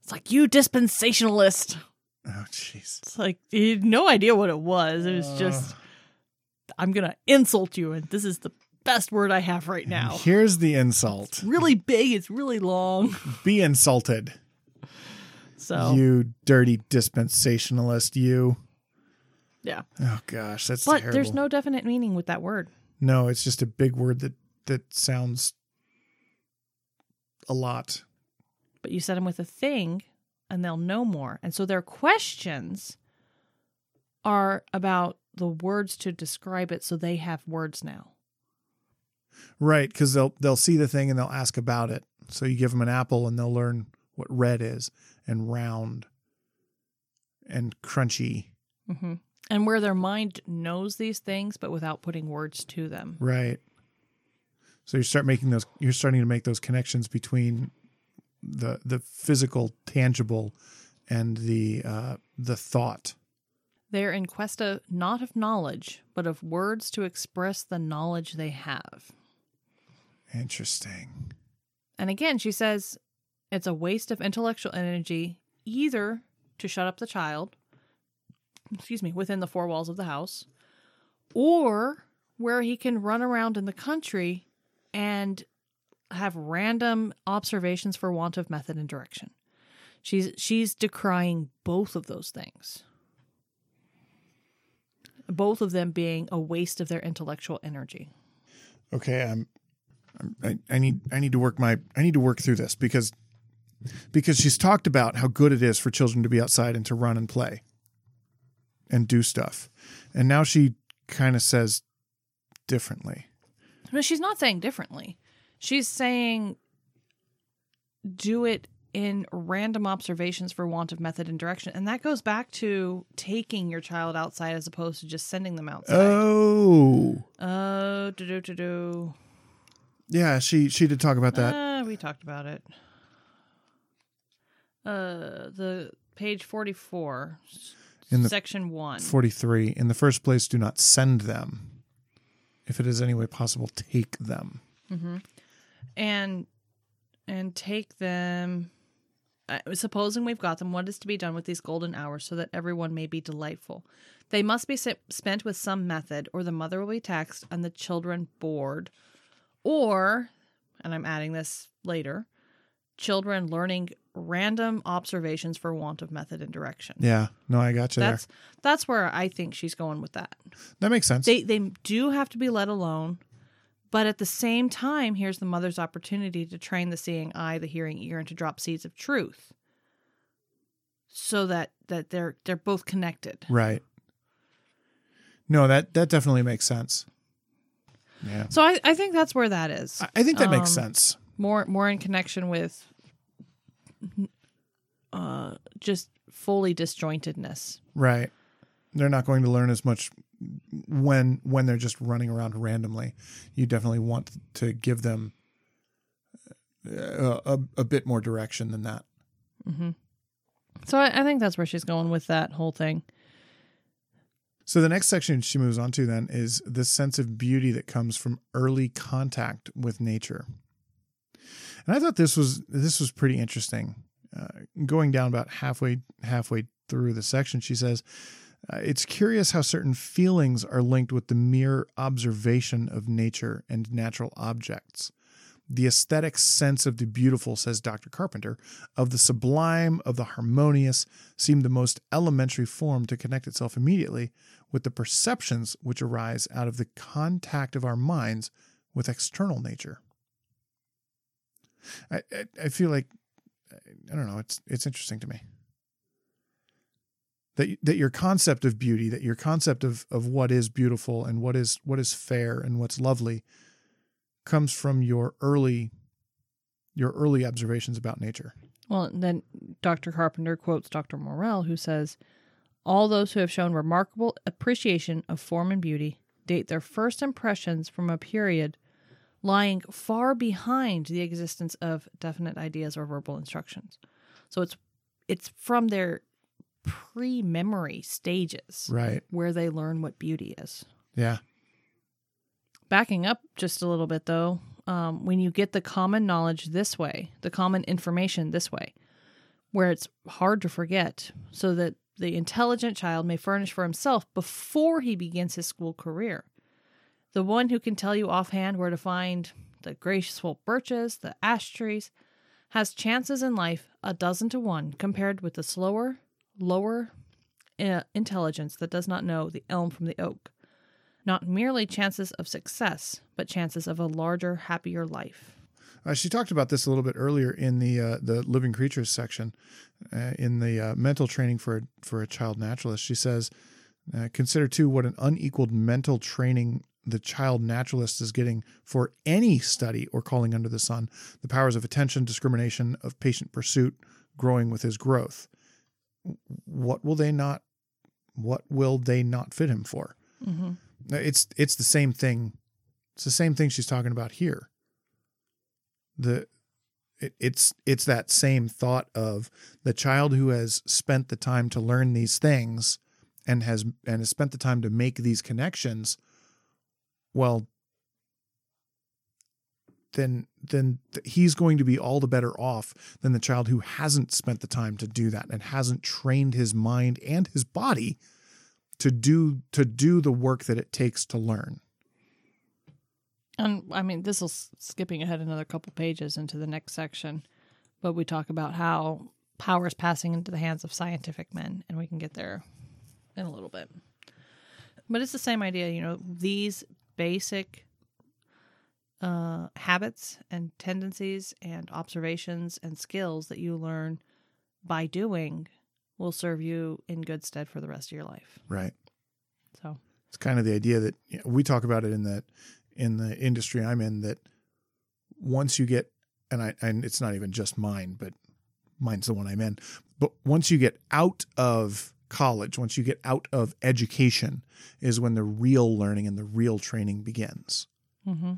[SPEAKER 1] It's like you dispensationalist.
[SPEAKER 2] Oh jeez.
[SPEAKER 1] It's like you had no idea what it was. It was just I'm gonna insult you, and this is the best word I have right now.
[SPEAKER 2] Here's the insult.
[SPEAKER 1] Really big. It's really long.
[SPEAKER 2] Be insulted.
[SPEAKER 1] So
[SPEAKER 2] You dirty dispensationalist, you.
[SPEAKER 1] yeah,
[SPEAKER 2] Oh gosh, that's
[SPEAKER 1] but
[SPEAKER 2] terrible.
[SPEAKER 1] there's no definite meaning with that word.
[SPEAKER 2] No, it's just a big word that that sounds a lot.
[SPEAKER 1] but you set them with a thing and they'll know more. And so their questions are about the words to describe it so they have words now.
[SPEAKER 2] Right, because they'll they'll see the thing and they'll ask about it. So you give them an apple and they'll learn what red is and round and crunchy.
[SPEAKER 1] hmm And where their mind knows these things but without putting words to them.
[SPEAKER 2] Right. So you start making those. You're starting to make those connections between the the physical, tangible, and the uh, the thought.
[SPEAKER 1] They are in quest of not of knowledge, but of words to express the knowledge they have.
[SPEAKER 2] Interesting.
[SPEAKER 1] And again, she says it's a waste of intellectual energy either to shut up the child, excuse me, within the four walls of the house, or where he can run around in the country and have random observations for want of method and direction. She's she's decrying both of those things. Both of them being a waste of their intellectual energy.
[SPEAKER 2] Okay, I'm, I, I need I need to work my I need to work through this because because she's talked about how good it is for children to be outside and to run and play and do stuff. And now she kind of says differently.
[SPEAKER 1] No, she's not saying differently. She's saying do it in random observations for want of method and direction. And that goes back to taking your child outside as opposed to just sending them outside.
[SPEAKER 2] Oh.
[SPEAKER 1] Oh, do do do do.
[SPEAKER 2] Yeah, she she did talk about that.
[SPEAKER 1] Uh, we talked about it. Uh, the page 44,
[SPEAKER 2] In the-
[SPEAKER 1] section 1.
[SPEAKER 2] 43 in the first place do not send them if it is any way possible take them
[SPEAKER 1] and and take them uh, supposing we've got them what is to be done with these golden hours so that everyone may be delightful they must be spent with some method or the mother will be taxed and the children bored or and i'm adding this later children learning random observations for want of method and direction.
[SPEAKER 2] Yeah. No i got you
[SPEAKER 1] that's that's where i think she's going with that.
[SPEAKER 2] That makes sense.
[SPEAKER 1] They they do have to be let alone but at the same time here's the mother's opportunity to train the seeing eye the hearing ear and to drop seeds of truth so that that they're they're both connected.
[SPEAKER 2] Right. No that that definitely makes sense yeah.
[SPEAKER 1] So i i think that's where that is.
[SPEAKER 2] I, I think that makes
[SPEAKER 1] Um,
[SPEAKER 2] sense.
[SPEAKER 1] More more in connection with uh just fully disjointedness.
[SPEAKER 2] Right. They're not going to learn as much when when they're just running around randomly. You definitely want to give them a, a, a bit more direction than that.
[SPEAKER 1] So I, I think that's where she's going with that whole thing
[SPEAKER 2] So the next section she moves on to then is the sense of beauty that comes from early contact with nature. And I thought this was this was pretty interesting. Uh, going down about halfway halfway through the section, she says, uh, "It's curious how certain feelings are linked with the mere observation of nature and natural objects." The aesthetic sense of the beautiful, says Dr. Carpenter, of the sublime, of the harmonious, seemed the most elementary form to connect itself immediately with the perceptions which arise out of the contact of our minds with external nature. I, I, I feel like I don't know, it's it's interesting to me. That that your concept of beauty, that your concept of, of what is beautiful and what is what is fair and what's lovely comes from your early your early observations about nature.
[SPEAKER 1] Well, then Dr. Carpenter quotes Dr. Morell, who says, All those who have shown remarkable appreciation of form and beauty date their first impressions from a period lying far behind the existence of definite ideas or verbal instructions. So it's it's from their pre-memory stages
[SPEAKER 2] Right.
[SPEAKER 1] where they learn what beauty is.
[SPEAKER 2] Yeah.
[SPEAKER 1] Backing up just a little bit, though, um, when you get the common knowledge this way, the common information this way, where it's hard to forget, so that the intelligent child may furnish for himself before he begins his school career. The one who can tell you offhand where to find the graceful birches, the ash trees, has chances in life a dozen to one compared with the slower, lower uh, intelligence that does not know the elm from the oak not merely chances of success, but chances of a larger, happier life.
[SPEAKER 2] Uh, she talked about this a little bit earlier in the uh, the living creatures section, uh, in the uh, mental training for a, for a child naturalist. She says, uh, consider too what an unequaled mental training the child naturalist is getting for any study or calling under the sun. The powers of attention, discrimination, of patient pursuit, growing with his growth. What will they not? What will they not fit him for?
[SPEAKER 1] Mm-hmm.
[SPEAKER 2] It's it's the same thing. It's the same thing she's talking about here. The it, it's it's that same thought of the child who has spent the time to learn these things and has and has spent the time to make these connections, well, then then he's going to be all the better off than the child who hasn't spent the time to do that and hasn't trained his mind and his body to do to do the work that it takes to learn.
[SPEAKER 1] And I mean, this is skipping ahead another couple pages into the next section, but we talk about how power is passing into the hands of scientific men, and we can get there in a little bit. But it's the same idea, you know, these basic uh, habits and tendencies and observations and skills that you learn by doing will serve you in good stead for the rest of your life.
[SPEAKER 2] Right.
[SPEAKER 1] So,
[SPEAKER 2] It's kind of the idea that you know, we talk about it in that in the industry I'm in that once you get and I and it's not even just mine, but mine's the one I'm in. But once you get out of college, once you get out of education, is when the real learning and the real training begins.
[SPEAKER 1] mm-hmm.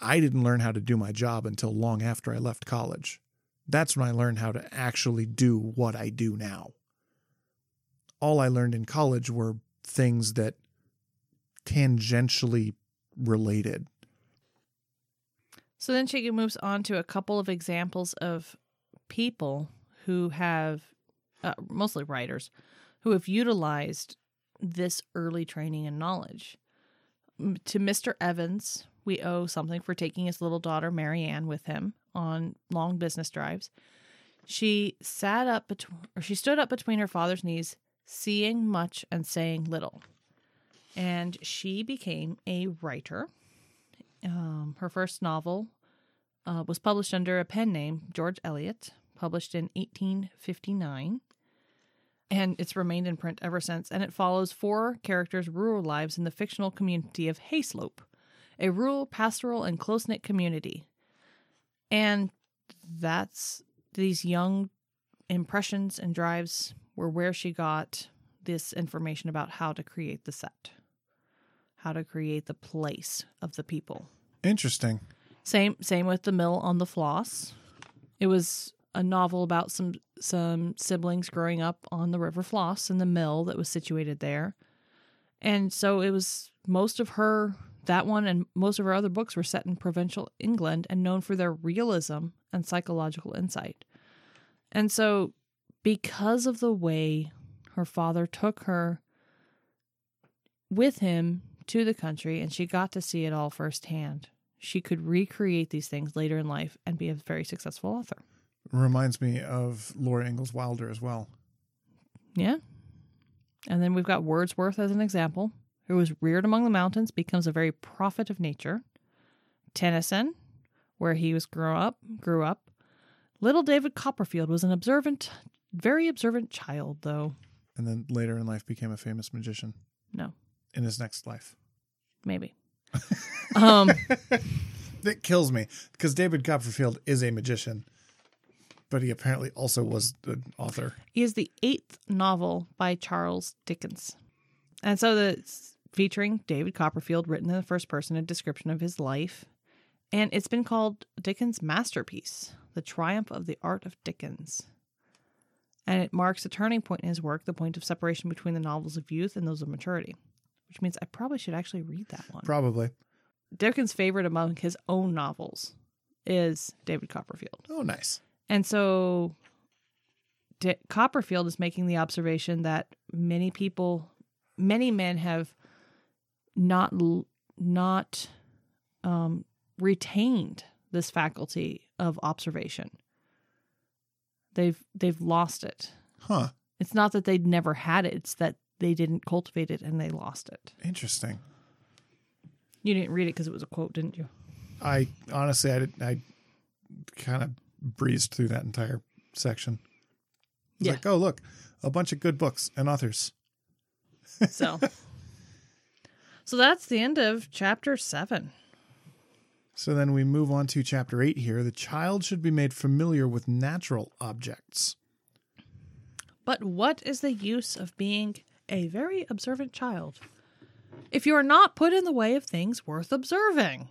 [SPEAKER 2] I didn't learn how to do my job until long after I left college. That's when I learned how to actually do what I do now. All I learned in college were things that tangentially related.
[SPEAKER 1] So then she moves on to a couple of examples of people who have, uh, mostly writers, who have utilized this early training and knowledge. To Mr. Evans, we owe something for taking his little daughter Marianne with him on long business drives. She sat up between, or she stood up between her father's knees, seeing much and saying little. And she became a writer. Um, her first novel uh, was published under a pen name, George Eliot, published in 1859. And it's remained in print ever since. And it follows four characters' rural lives in the fictional community of Hayslope, a rural, pastoral, and close knit community. And that's these young impressions and drives were where she got this information about how to create the set, how to create the place of the people.
[SPEAKER 2] Interesting.
[SPEAKER 1] Same same with the mill on the floss. It was a novel about some some siblings growing up on the River Floss and the mill that was situated there. And so it was most of her that one and most of her other books were set in provincial England and known for their realism and psychological insight. And so because of the way her father took her with him to the country and she got to see it all firsthand she could recreate these things later in life and be a very successful author.
[SPEAKER 2] Reminds me of Laura Ingalls Wilder as well.
[SPEAKER 1] Yeah. And then we've got Wordsworth as an example, who was reared among the mountains, becomes a very prophet of nature. Tennyson, where he was grew up, grew up. Little David Copperfield was an observant, very observant child, though.
[SPEAKER 2] And then later in life became a famous magician
[SPEAKER 1] No,
[SPEAKER 2] in his next life.
[SPEAKER 1] maybe. (laughs) um,
[SPEAKER 2] That kills me because David Copperfield is a magician, but he apparently also was an author.
[SPEAKER 1] He is the eighth novel by Charles Dickens. And so the featuring David Copperfield, written in the first person, a description of his life. And it's been called Dickens' masterpiece, The Triumph of the Art of Dickens. And it marks a turning point in his work, the point of separation between the novels of youth and those of maturity, which means I probably should actually read that one.
[SPEAKER 2] Probably.
[SPEAKER 1] Dickens' favorite among his own novels is David Copperfield.
[SPEAKER 2] Oh, nice.
[SPEAKER 1] And so D- Copperfield is making the observation that many people, many men have not not um, retained this faculty of observation. They've they've lost it.
[SPEAKER 2] Huh.
[SPEAKER 1] It's not that they'd never had it; it's that they didn't cultivate it and they lost it.
[SPEAKER 2] Interesting.
[SPEAKER 1] You didn't read it because it was a quote, didn't you?
[SPEAKER 2] I honestly, I did, I kind of breezed through that entire section.
[SPEAKER 1] Yeah.
[SPEAKER 2] like, oh look, a bunch of good books and authors.
[SPEAKER 1] So, (laughs) so that's the end of chapter seven.
[SPEAKER 2] So then we move on to chapter eight here. The child should be made familiar with natural objects.
[SPEAKER 1] But what is the use of being a very observant child if you are not put in the way of things worth observing?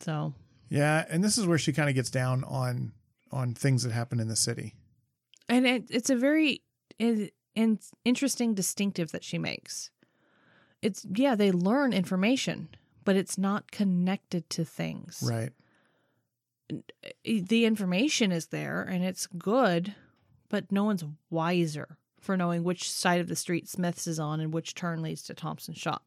[SPEAKER 1] So,
[SPEAKER 2] Yeah, and this is where she kind of gets down on on things that happen in the city.
[SPEAKER 1] and it, it's a very it, in- interesting distinctive that she makes. It's yeah, they learn information, but it's not connected to things.
[SPEAKER 2] Right.
[SPEAKER 1] The information is there and it's good, but no one's wiser for knowing which side of the street Smith's is on and which turn leads to Thompson's shop.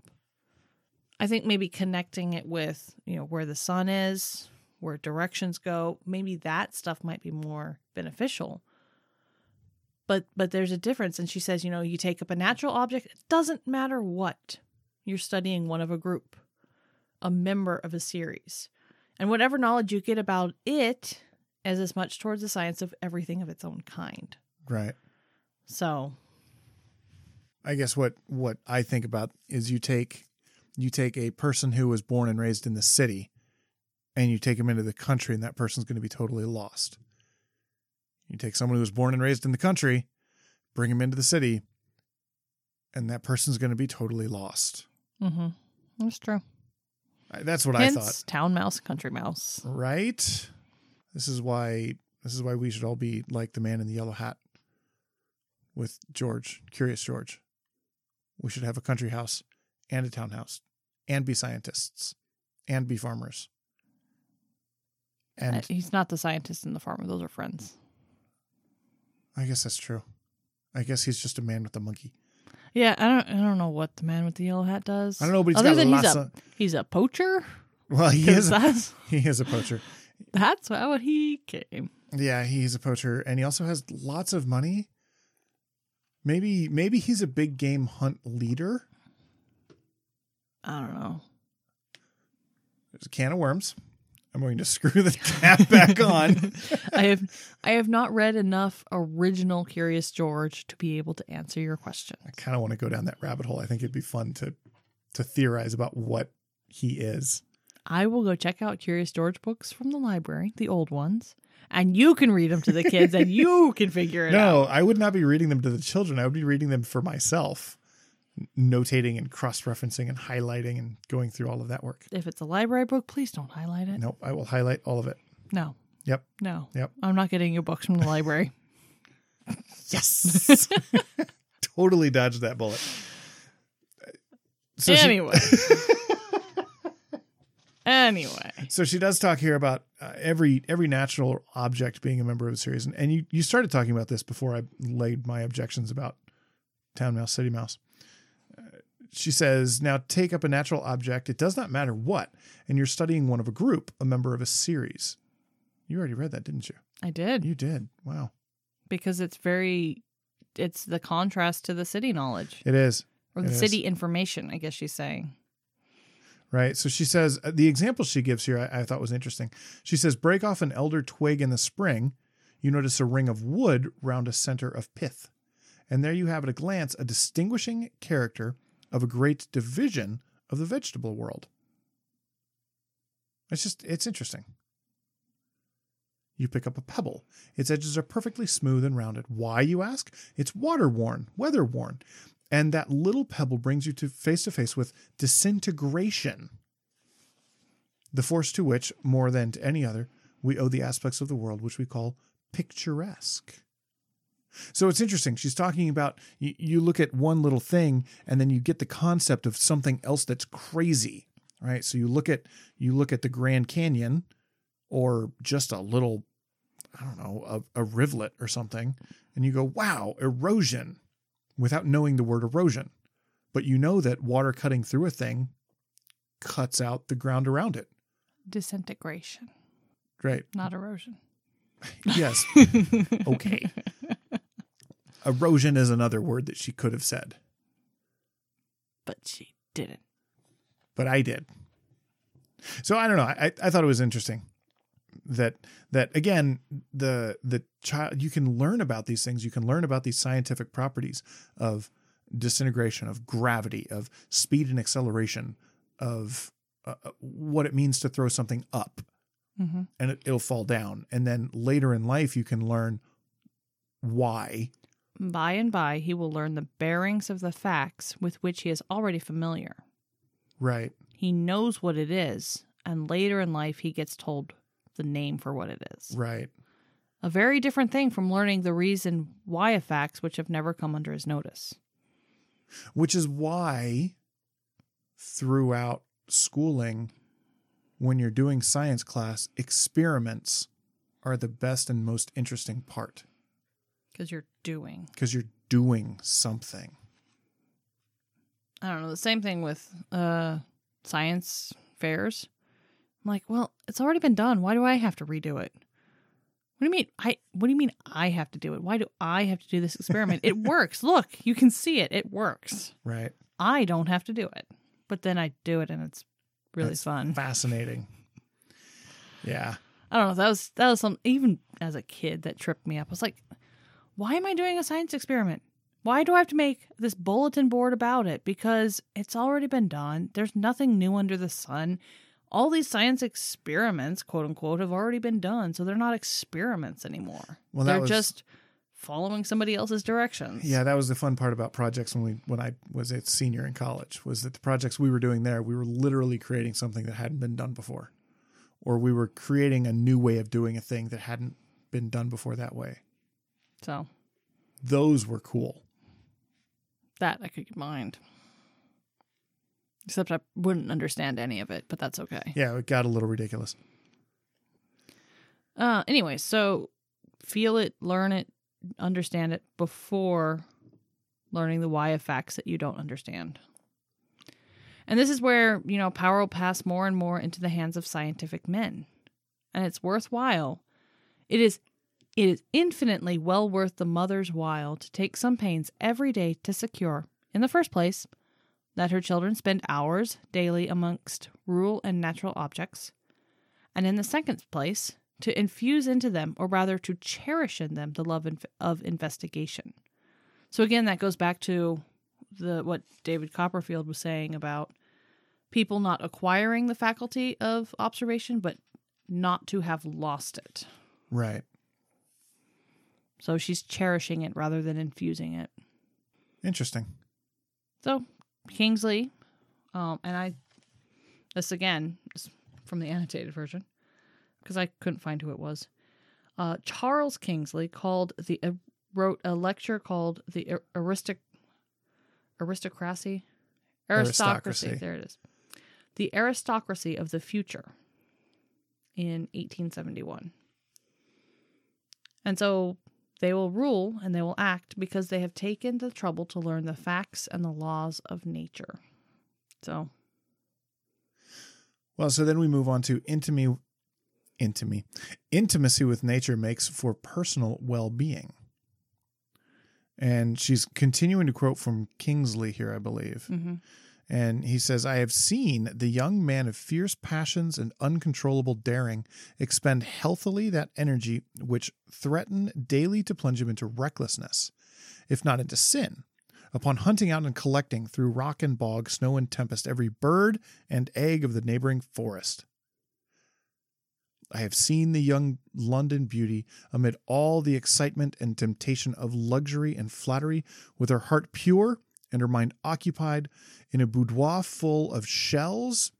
[SPEAKER 1] I think maybe connecting it with, you know, where the sun is, where directions go, maybe that stuff might be more beneficial. But but there's a difference and she says, you know, you take up a natural object, it doesn't matter what. You're studying one of a group, a member of a series. And whatever knowledge you get about it is as much towards the science of everything of its own kind.
[SPEAKER 2] Right.
[SPEAKER 1] So,
[SPEAKER 2] I guess what what I think about is you take you take a person who was born and raised in the city and you take them into the country and that person's going to be totally lost. You take someone who was born and raised in the country, bring them into the city and that person's going to be totally lost.
[SPEAKER 1] Mm-hmm. that's true.
[SPEAKER 2] That's what
[SPEAKER 1] Hence,
[SPEAKER 2] I thought.
[SPEAKER 1] town mouse, country mouse.
[SPEAKER 2] Right? This is why this is why we should all be like the man in the yellow hat with George, Curious George. We should have a country house and a townhouse and be scientists and be farmers. And
[SPEAKER 1] Uh, he's not the scientist and the farmer; those are friends.
[SPEAKER 2] I guess that's true. I guess he's just a man with a monkey.
[SPEAKER 1] Yeah, I don't. I don't know what the man with the yellow hat does.
[SPEAKER 2] I don't know, but he's
[SPEAKER 1] Other
[SPEAKER 2] got
[SPEAKER 1] than he's a
[SPEAKER 2] of.
[SPEAKER 1] he's a poacher.
[SPEAKER 2] Well, he is.
[SPEAKER 1] That's (laughs)
[SPEAKER 2] He is a poacher.
[SPEAKER 1] that's how he came.
[SPEAKER 2] Yeah, he's a poacher, and he also has lots of money. Maybe, maybe he's a big game hunt leader.
[SPEAKER 1] I don't know.
[SPEAKER 2] There's a can of worms. I'm going to screw the cap back on. (laughs)
[SPEAKER 1] I have I have not read enough original Curious George to be able to answer your question.
[SPEAKER 2] I kind of want to go down that rabbit hole. I think it'd be fun to to theorize about what he is.
[SPEAKER 1] I will go check out Curious George books from the library, the old ones, and you can read them to the kids and you can figure it (laughs) out.
[SPEAKER 2] No, I would not be reading them to the children. I would be reading them for myself, notating and cross referencing and highlighting and going through all of that work.
[SPEAKER 1] If it's a library book, please don't highlight it.
[SPEAKER 2] Nope, I will highlight all of it.
[SPEAKER 1] No,
[SPEAKER 2] Yep.
[SPEAKER 1] no.
[SPEAKER 2] Yep.
[SPEAKER 1] I'm not getting you books from the library. (laughs)
[SPEAKER 2] Yes. (laughs) totally dodged that bullet. So she,
[SPEAKER 1] anyway. (laughs) anyway.
[SPEAKER 2] so she does talk here about uh, every every natural object being a member of a series, and, and you you started talking about this before I laid my objections about town mouse, city mouse. She says, "Now take up a natural object. It does not matter what, and you're studying one of a group, a member of a series." You already read that, didn't you?
[SPEAKER 1] I did
[SPEAKER 2] You did. Wow,
[SPEAKER 1] because it's very it's the contrast to the city knowledge
[SPEAKER 2] it is.
[SPEAKER 1] or the
[SPEAKER 2] It is.
[SPEAKER 1] city information, I guess she's saying.
[SPEAKER 2] right? So she says uh, the example she gives here I, I thought was interesting. She says, break off an elder twig in the spring, you notice a ring of wood round a center of pith. And there you have at a glance a distinguishing character of a great division of the vegetable world. It's just, it's interesting. You pick up a pebble. Its edges are perfectly smooth and rounded. Why, you ask? It's water worn, weather worn. And that little pebble brings you to face to face with disintegration, the force to which, more than to any other, we owe the aspects of the world which we call picturesque. So it's interesting. She's talking about you, you look at one little thing and then you get the concept of something else that's crazy, right? So you look at you look at the Grand Canyon or just a little I don't know, a, a rivulet or something, and you go, wow, erosion, without knowing the word erosion. But you know that water cutting through a thing cuts out the ground around it.
[SPEAKER 1] Disintegration,
[SPEAKER 2] Right.
[SPEAKER 1] not erosion. (laughs)
[SPEAKER 2] Yes. (laughs) okay. Erosion is another word that she could have said,
[SPEAKER 1] But she didn't.
[SPEAKER 2] but I did. So I don't know. I, I thought it was interesting that that again the the child you can learn about these things. You can learn about these scientific properties of disintegration, of gravity, of speed and acceleration, of uh, what it means to throw something up
[SPEAKER 1] Mm-hmm.
[SPEAKER 2] and it, it'll fall down. And then later in life, you can learn why.
[SPEAKER 1] By and by, he will learn the bearings of the facts with which he is already familiar.
[SPEAKER 2] Right.
[SPEAKER 1] He knows what it is, and later in life, he gets told the name for what it is.
[SPEAKER 2] Right.
[SPEAKER 1] A very different thing from learning the reason why of facts which have never come under his notice.
[SPEAKER 2] Which is why throughout schooling, when you're doing science class, experiments are the best and most interesting part
[SPEAKER 1] Because you're doing.
[SPEAKER 2] because you're doing something.
[SPEAKER 1] I don't know. The same thing with uh, science fairs. I'm like, well, it's already been done. Why do I have to redo it? What do you mean? I what do you mean I have to do it? Why do I have to do this experiment? it (laughs) works. Look, you can see it. It works.
[SPEAKER 2] Right.
[SPEAKER 1] I don't have to do it. But then I do it and it's really
[SPEAKER 2] That's
[SPEAKER 1] fun.
[SPEAKER 2] Fascinating. Yeah.
[SPEAKER 1] I don't know. That was that was some even as a kid that tripped me up. I was like, why am I doing a science experiment? Why do I have to make this bulletin board about it? Because it's already been done. There's nothing new under the sun. All these science experiments, quote unquote, have already been done. So they're not experiments anymore.
[SPEAKER 2] Well,
[SPEAKER 1] they're
[SPEAKER 2] was-
[SPEAKER 1] just following somebody else's directions.
[SPEAKER 2] Yeah, that was the fun part about projects when we when I was a senior in college was that the projects we were doing there, we were literally creating something that hadn't been done before. Or we were creating a new way of doing a thing that hadn't been done before that way.
[SPEAKER 1] So
[SPEAKER 2] Those were cool.
[SPEAKER 1] that I could mind. Except I wouldn't understand any of it, but that's okay.
[SPEAKER 2] Yeah, it got a little ridiculous.
[SPEAKER 1] Uh, anyway, so feel it, learn it, understand it before learning the why of facts that you don't understand. And this is where, you know, power will pass more and more into the hands of scientific men. And it's worthwhile. It is it is infinitely well worth the mother's while to take some pains every day to secure, in the first place, that her children spend hours daily amongst rural and natural objects, and in the second place, to infuse into them, or rather to cherish in them, the love of investigation. So again, that goes back to the what David Copperfield was saying about people not acquiring the faculty of observation, but not to have lost it.
[SPEAKER 2] Right.
[SPEAKER 1] So she's cherishing it rather than infusing it.
[SPEAKER 2] Interesting.
[SPEAKER 1] So Kingsley, um, and I, this again is from the annotated version because I couldn't find who it was. Uh, Charles Kingsley called the uh, wrote a lecture called the Ar- aristic aristocracy aristocracy.
[SPEAKER 2] Aristocracy.
[SPEAKER 1] There it is. The aristocracy of the future in 1871. And so they will rule and they will act because they have taken the trouble to learn the facts and the laws of nature. So,
[SPEAKER 2] Well, so then we move on to intimacy. Intimacy, intimacy with nature makes for personal well-being. And she's continuing to quote from Kingsley here, I believe.
[SPEAKER 1] mhm.
[SPEAKER 2] And he says, I have seen the young man of fierce passions and uncontrollable daring expend healthily that energy which threatened daily to plunge him into recklessness, if not into sin, upon hunting out and collecting through rock and bog, snow and tempest every bird and egg of the neighboring forest. I have seen the young London beauty amid all the excitement and temptation of luxury and flattery, with her heart pure and her mind occupied in a boudoir full of shells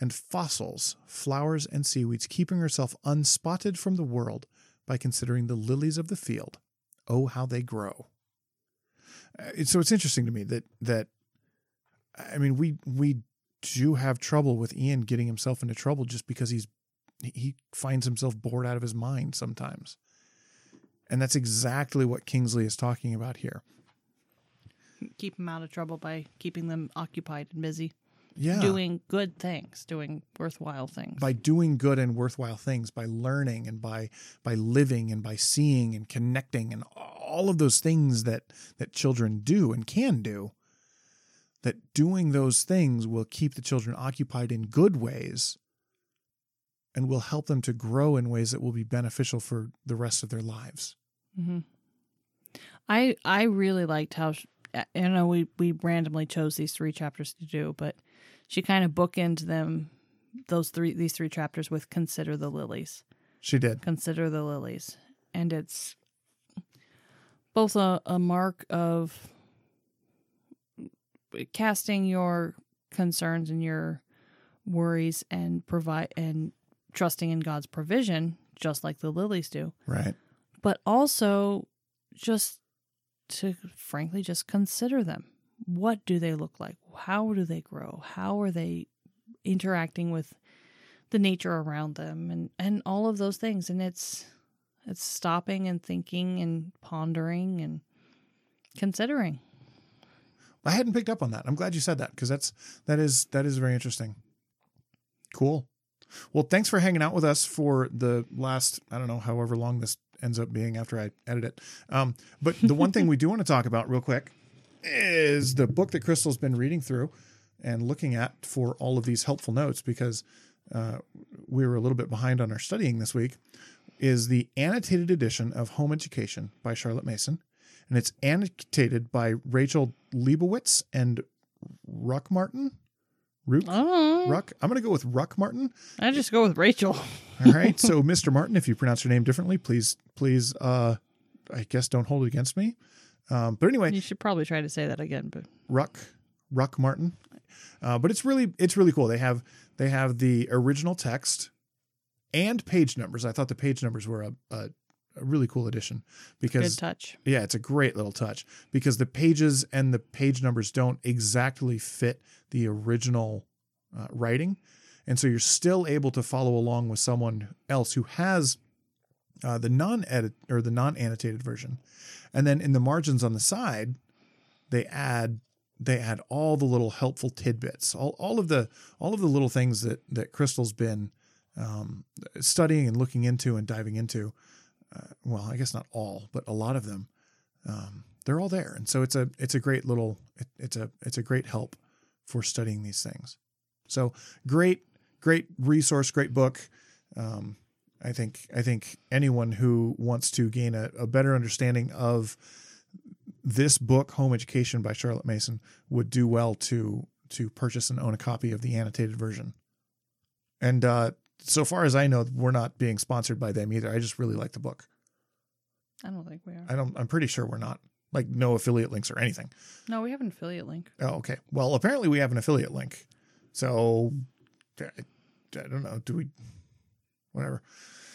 [SPEAKER 2] and fossils, flowers and seaweeds, keeping herself unspotted from the world by considering the lilies of the field. Oh, how they grow! Uh, So it's interesting to me that that I mean we we do have trouble with Ian getting himself into trouble just because he's he finds himself bored out of his mind sometimes. And that's exactly what Kingsley is talking about here.
[SPEAKER 1] Keep them out of trouble by keeping them occupied and busy,
[SPEAKER 2] Yeah.
[SPEAKER 1] doing good things, doing worthwhile things.
[SPEAKER 2] by doing good and worthwhile things, by learning and by by living and by seeing and connecting and all of those things that that children do and can do. That doing those things will keep the children occupied in good ways and will help them to grow in ways that will be beneficial for the rest of their lives.
[SPEAKER 1] hmm I I really liked how I I know we we randomly chose these three chapters to do, but she kind of bookends them those three these three chapters with consider the lilies,
[SPEAKER 2] She did.
[SPEAKER 1] consider the lilies, and it's both a, a mark of casting your concerns and your worries and provide and trusting in God's provision, just like the lilies do,
[SPEAKER 2] Right.
[SPEAKER 1] but also just to frankly just consider them. What do they look like? How do they grow? How are they interacting with the nature around them and and all of those things and it's it's stopping and thinking and pondering and considering.
[SPEAKER 2] I hadn't picked up on that. I'm glad you said that because that's that is that is very interesting. Cool. Well, thanks for hanging out with us for the last I don't know however long this ends up being after I edit it. Um, but the one thing we do want to talk about real quick is the book that Crystal's been reading through and looking at for all of these helpful notes because uh, we were a little bit behind on our studying this week. Is the annotated edition of Home Education by Charlotte Mason, and it's annotated by Rachel Leibowitz and Ruck Martin. Rook,
[SPEAKER 1] Oh,
[SPEAKER 2] Ruck. I'm going to go with Ruck Martin.
[SPEAKER 1] I just go with Rachel.
[SPEAKER 2] All right. (laughs) so, Mr. Martin, if you pronounce your name differently, please, please, uh, I guess don't hold it against me. Um, but anyway,
[SPEAKER 1] You should probably try to say that again, but
[SPEAKER 2] Ruck, Ruck Martin. Uh, but it's really, it's really cool. They have, they have the original text and page numbers. I thought the page numbers were a, a, a really cool addition because
[SPEAKER 1] good touch.
[SPEAKER 2] yeah, it's a great little touch because the pages and the page numbers don't exactly fit the original uh, writing. And so you're still able to follow along with someone else who has uh, the non edit or the non annotated version. And then in the margins on the side, they add they add all the little helpful tidbits, all, all of the all of the little things that that Crystal's been um, studying and looking into and diving into. Uh, well, I guess not all, but a lot of them. Um, they're all there, and so it's a it's a great little it, it's a it's a great help for studying these things. So great great resource, great book. Um, I think I think anyone who wants to gain a, a better understanding of this book, Home Education by Charlotte Mason, would do well to to purchase and own a copy of the annotated version. And uh, so far as I know, we're not being sponsored by them either. I just really like the book.
[SPEAKER 1] I don't think we are.
[SPEAKER 2] I don't. I'm pretty sure we're not. Like no affiliate links or anything.
[SPEAKER 1] No, we have an affiliate link.
[SPEAKER 2] Oh, okay. Well, apparently we have an affiliate link. So I, I don't know. Do we? Whatever.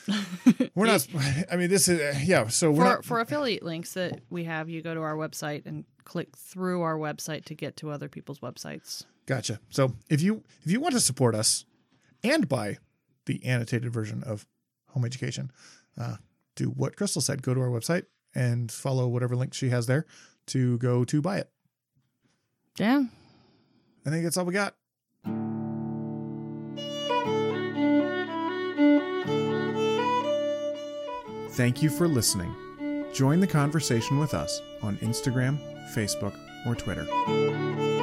[SPEAKER 2] (laughs) We're not. I mean, this is uh, yeah. So we're
[SPEAKER 1] For,
[SPEAKER 2] not.
[SPEAKER 1] for affiliate links that we have, you go to our website and click through our website to get to other people's websites.
[SPEAKER 2] Gotcha. So if you if you want to support us and buy the annotated version of Home Education, uh, do what Crystal said. Go to our website and follow whatever link she has there to go to buy it.
[SPEAKER 1] Yeah.
[SPEAKER 2] I think that's all we got. Thank you for listening. Join the conversation with us on Instagram, Facebook, or Twitter.